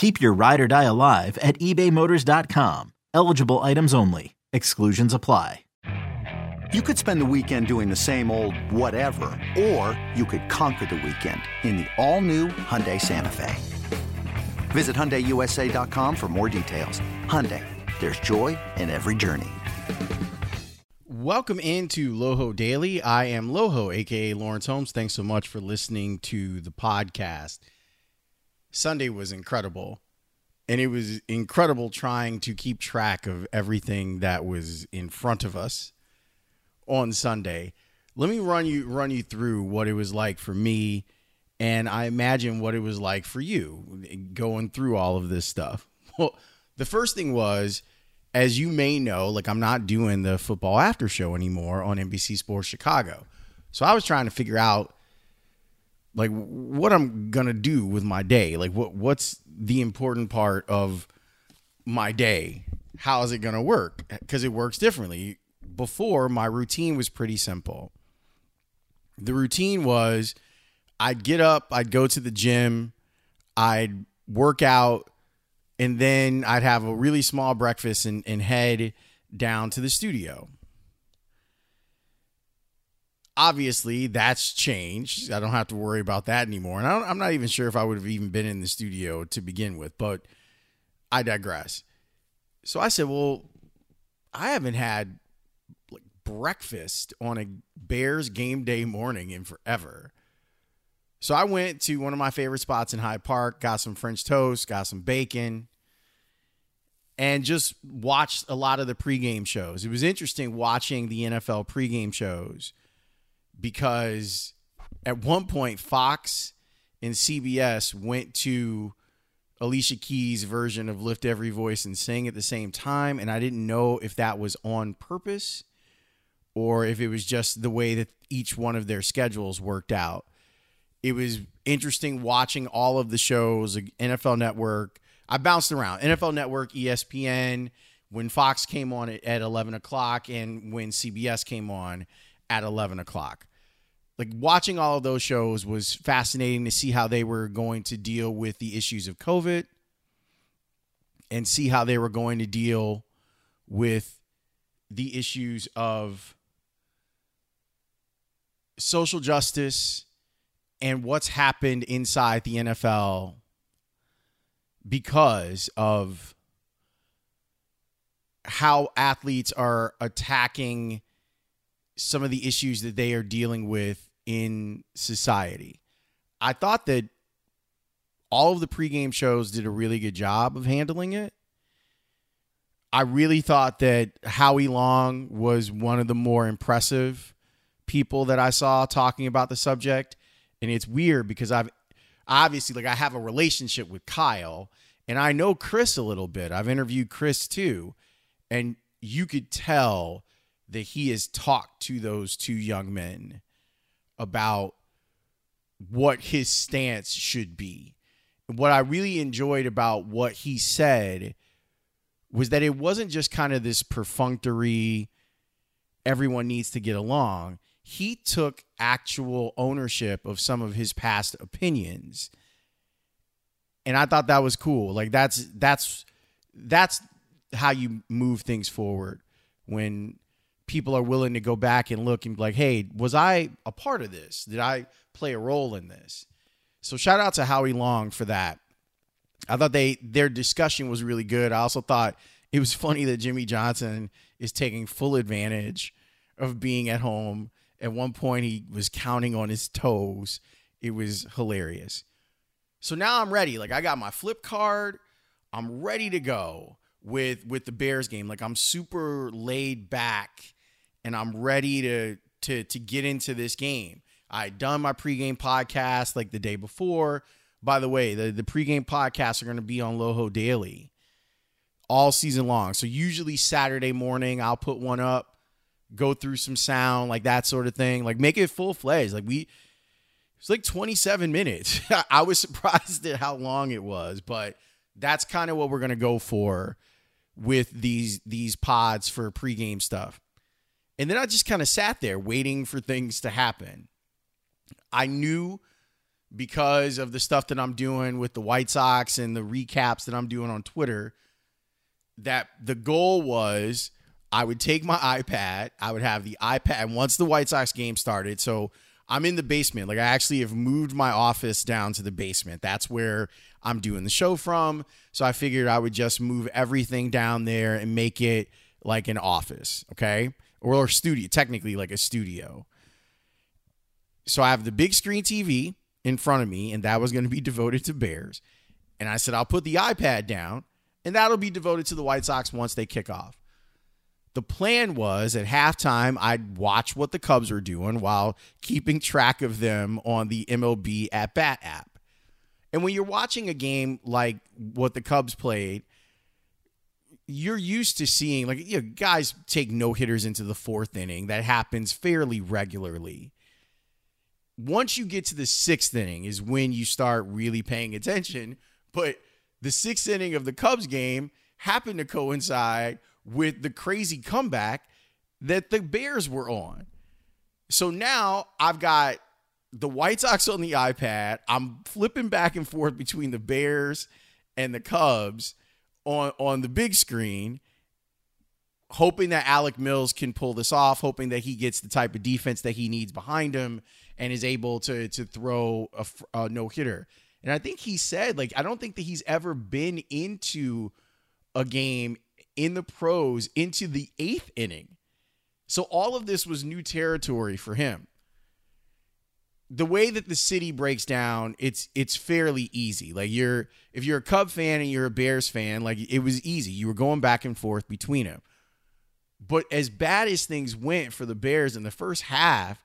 Keep your ride or die alive at ebaymotors.com. Eligible items only. Exclusions apply. You could spend the weekend doing the same old whatever, or you could conquer the weekend in the all-new Hyundai Santa Fe. Visit HyundaiUSA.com for more details. Hyundai, there's joy in every journey. Welcome into Loho Daily. I am Loho, aka Laurence Holmes. Thanks so much for listening to the podcast. Sunday was incredible. And it was incredible trying to keep track of everything that was in front of us on Sunday. Let me run you run you through what it was like for me and I imagine what it was like for you going through all of this stuff. Well, the first thing was as you may know, like I'm not doing the football after show anymore on NBC Sports Chicago. So I was trying to figure out like what I'm gonna do with my day. Like what what's the important part of my day? How is it gonna work? Because it works differently. Before my routine was pretty simple. The routine was I'd get up, I'd go to the gym, I'd work out, and then I'd have a really small breakfast and, and head down to the studio obviously that's changed. I don't have to worry about that anymore. And I am not even sure if I would have even been in the studio to begin with, but I digress. So I said, well, I haven't had like breakfast on a Bears game day morning in forever. So I went to one of my favorite spots in Hyde Park, got some French toast, got some bacon, and just watched a lot of the pregame shows. It was interesting watching the NFL pregame shows because at one point Fox and CBS went to Alicia Keys' version of Lift Every Voice and Sing at the same time. And I didn't know if that was on purpose or if it was just the way that each one of their schedules worked out. It was interesting watching all of the shows, NFL Network. I bounced around NFL Network, ESPN, when Fox came on at 11 o'clock, and when CBS came on at 11 o'clock like watching all of those shows was fascinating to see how they were going to deal with the issues of COVID and see how they were going to deal with the issues of social justice and what's happened inside the NFL because of how athletes are attacking some of the issues that they are dealing with in society. I thought that all of the pregame shows did a really good job of handling it. I really thought that Howie Long was one of the more impressive people that I saw talking about the subject. And it's weird because I've obviously, like, I have a relationship with Kyle and I know Chris a little bit. I've interviewed Chris too. And you could tell that he has talked to those two young men about what his stance should be. What I really enjoyed about what he said was that it wasn't just kind of this perfunctory, everyone needs to get along. He took actual ownership of some of his past opinions. And I thought that was cool. Like that's that's that's how you move things forward when people are willing to go back and look and be like, hey, was I a part of this? Did I play a role in this? So shout out to Howie Long for that. I thought they their discussion was really good. I also thought it was funny that Jimmy Johnson is taking full advantage of being at home At one point, he was counting on his toes. It was hilarious. So now I'm ready. Like I got my flip card. I'm ready to go with with the Bears game. Like I'm super laid back and I'm ready to to to get into this game. I done my pregame podcast like the day before. By the way, the, the pregame podcasts are going to be on Loho Daily all season long. So usually Saturday morning, I'll put one up, go through some sound, like that sort of thing. Like make it full fledged. Like we it's like 27 minutes. I was surprised at how long it was, but that's kind of what we're gonna go for with these these pods for pregame stuff. And then I just kind of sat there waiting for things to happen. I knew because of the stuff that I'm doing with the White Sox and the recaps that I'm doing on Twitter that the goal was I would take my iPad, I would have the iPad, and once the White Sox game started, so I'm in the basement. Like I actually have moved my office down to the basement. That's where I'm doing the show from. So I figured I would just move everything down there and make it like an office, okay? Or a studio, technically like a studio. So I have the big screen TV in front of me, and that was going to be devoted to Bears. And I said, I'll put the iPad down, and that'll be devoted to the White Sox once they kick off. The plan was at halftime, I'd watch what the Cubs were doing while keeping track of them on the MLB at bat app. And when you're watching a game like what the Cubs played, you're used to seeing like you know, guys take no hitters into the fourth inning. That happens fairly regularly. Once you get to the sixth inning, is when you start really paying attention. But the sixth inning of the Cubs game happened to coincide with the crazy comeback that the Bears were on. So now I've got the White Sox on the iPad. I'm flipping back and forth between the Bears and the Cubs on on the big screen, hoping that Alec Mills can pull this off, hoping that he gets the type of defense that he needs behind him and is able to to throw a, a no hitter. And I think he said like I don't think that he's ever been into a game in the pros into the eighth inning. So all of this was new territory for him. The way that the city breaks down, it's it's fairly easy. Like you're if you're a Cub fan and you're a Bears fan, like it was easy. You were going back and forth between them. But as bad as things went for the Bears in the first half,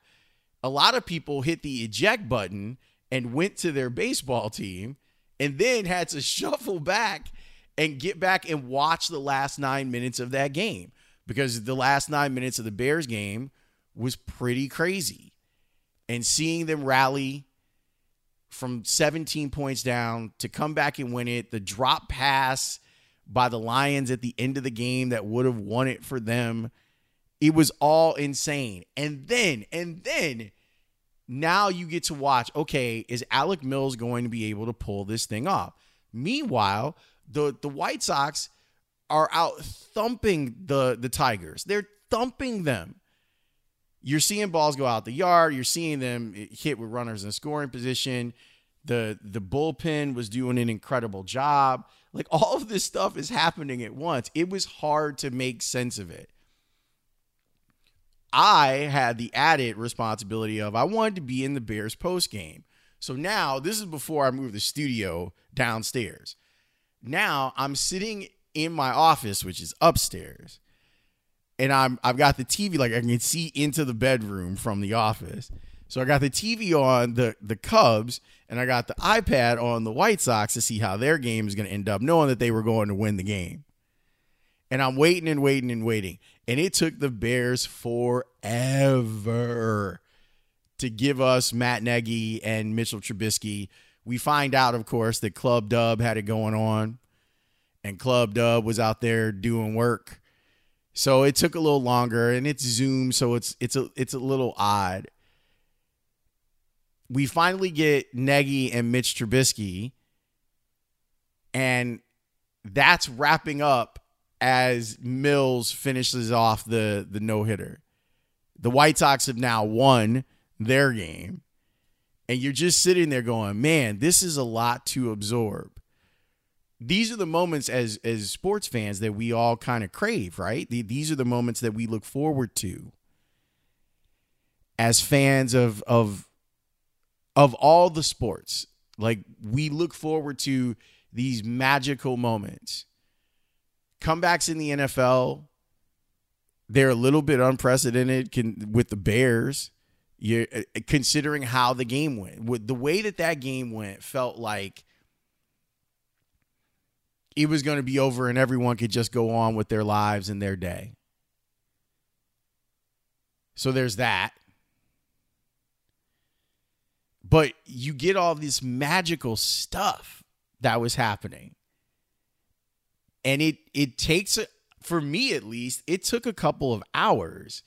a lot of people hit the eject button and went to their baseball team and then had to shuffle back and get back and watch the last nine minutes of that game because the last nine minutes of the Bears game was pretty crazy. And seeing them rally from 17 points down to come back and win it, the drop pass by the Lions at the end of the game that would have won it for them, it was all insane. And then, and then, now you get to watch okay, is Alec Mills going to be able to pull this thing off? Meanwhile, the the White Sox are out thumping the the Tigers. They're thumping them. You're seeing balls go out the yard. You're seeing them hit with runners in scoring position. The the bullpen was doing an incredible job. Like all of this stuff is happening at once. It was hard to make sense of it. I had the added responsibility of I wanted to be in the Bears post game. So now this is before I moved the studio downstairs. Now I'm sitting in my office, which is upstairs, and I'm I've got the TV like I can see into the bedroom from the office. So I got the TV on the the Cubs, and I got the iPad on the White Sox to see how their game is going to end up, knowing that they were going to win the game. And I'm waiting and waiting and waiting, and it took the Bears forever to give us Matt Nagy and Mitchell Trubisky we find out, of course, that Club Dub had it going on, and Club Dub was out there doing work. So it took a little longer, and it's Zoom, so it's it's a it's a little odd. We finally get Nagy and Mitch Trubisky, and that's wrapping up as Mills finishes off the the no hitter. The White Sox have now won their game and you're just sitting there going, man, this is a lot to absorb. These are the moments as as sports fans that we all kind of crave, right? These are the moments that we look forward to. as fans of of of all the sports. Like we look forward to these magical moments. Comebacks in the NFL, they're a little bit unprecedented can, with the Bears. You uh, considering how the game went, with the way that that game went, felt like it was going to be over and everyone could just go on with their lives and their day. So there's that. But you get all this magical stuff that was happening. And it it takes for me at least, it took a couple of hours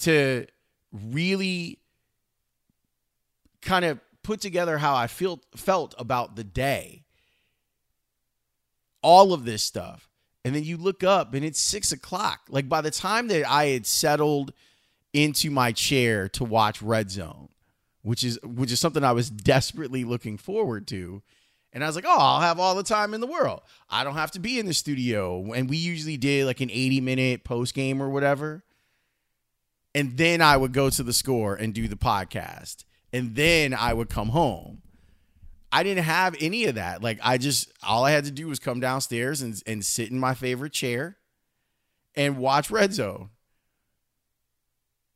to really kind of put together how I feel felt about the day. All of this stuff. And then you look up and it's six o'clock. Like by the time that I had settled into my chair to watch Red Zone, which is which is something I was desperately looking forward to. And I was like, oh, I'll have all the time in the world. I don't have to be in the studio. And we usually did like an 80 minute post game or whatever. And then I would go to the score and do the podcast. And then I would come home. I didn't have any of that. Like I just all I had to do was come downstairs and, and sit in my favorite chair and watch Red Zone.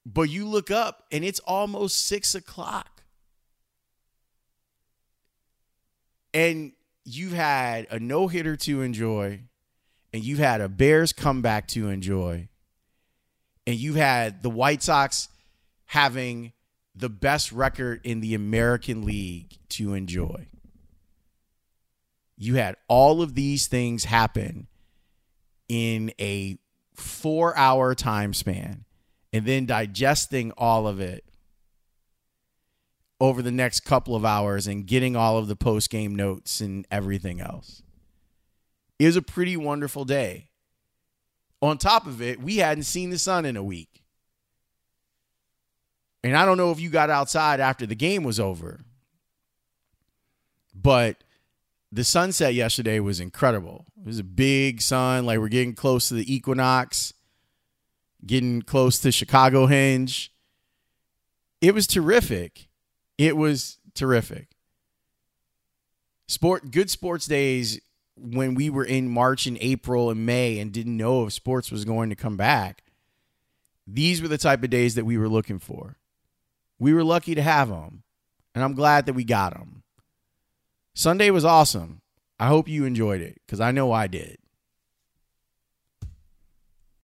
But you look up and it's almost six o'clock. And you've had a no hitter to enjoy, and you've had a Bears comeback to enjoy, and you've had the White Sox having the best record in the American League to enjoy. You had all of these things happen in a four hour time span and then digesting all of it over the next couple of hours and getting all of the post game notes and everything else. It was a pretty wonderful day. On top of it, we hadn't seen the sun in a week. And I don't know if you got outside after the game was over, but the sunset yesterday was incredible. It was a big sun, like we're getting close to the equinox, getting close to Chicagohenge. It was terrific. It was terrific. Sport good sports days when we were in March and April and May and didn't know if sports was going to come back. These were the type of days that we were looking for. We were lucky to have them, and I'm glad that we got them. Sunday was awesome. I hope you enjoyed it because I know I did.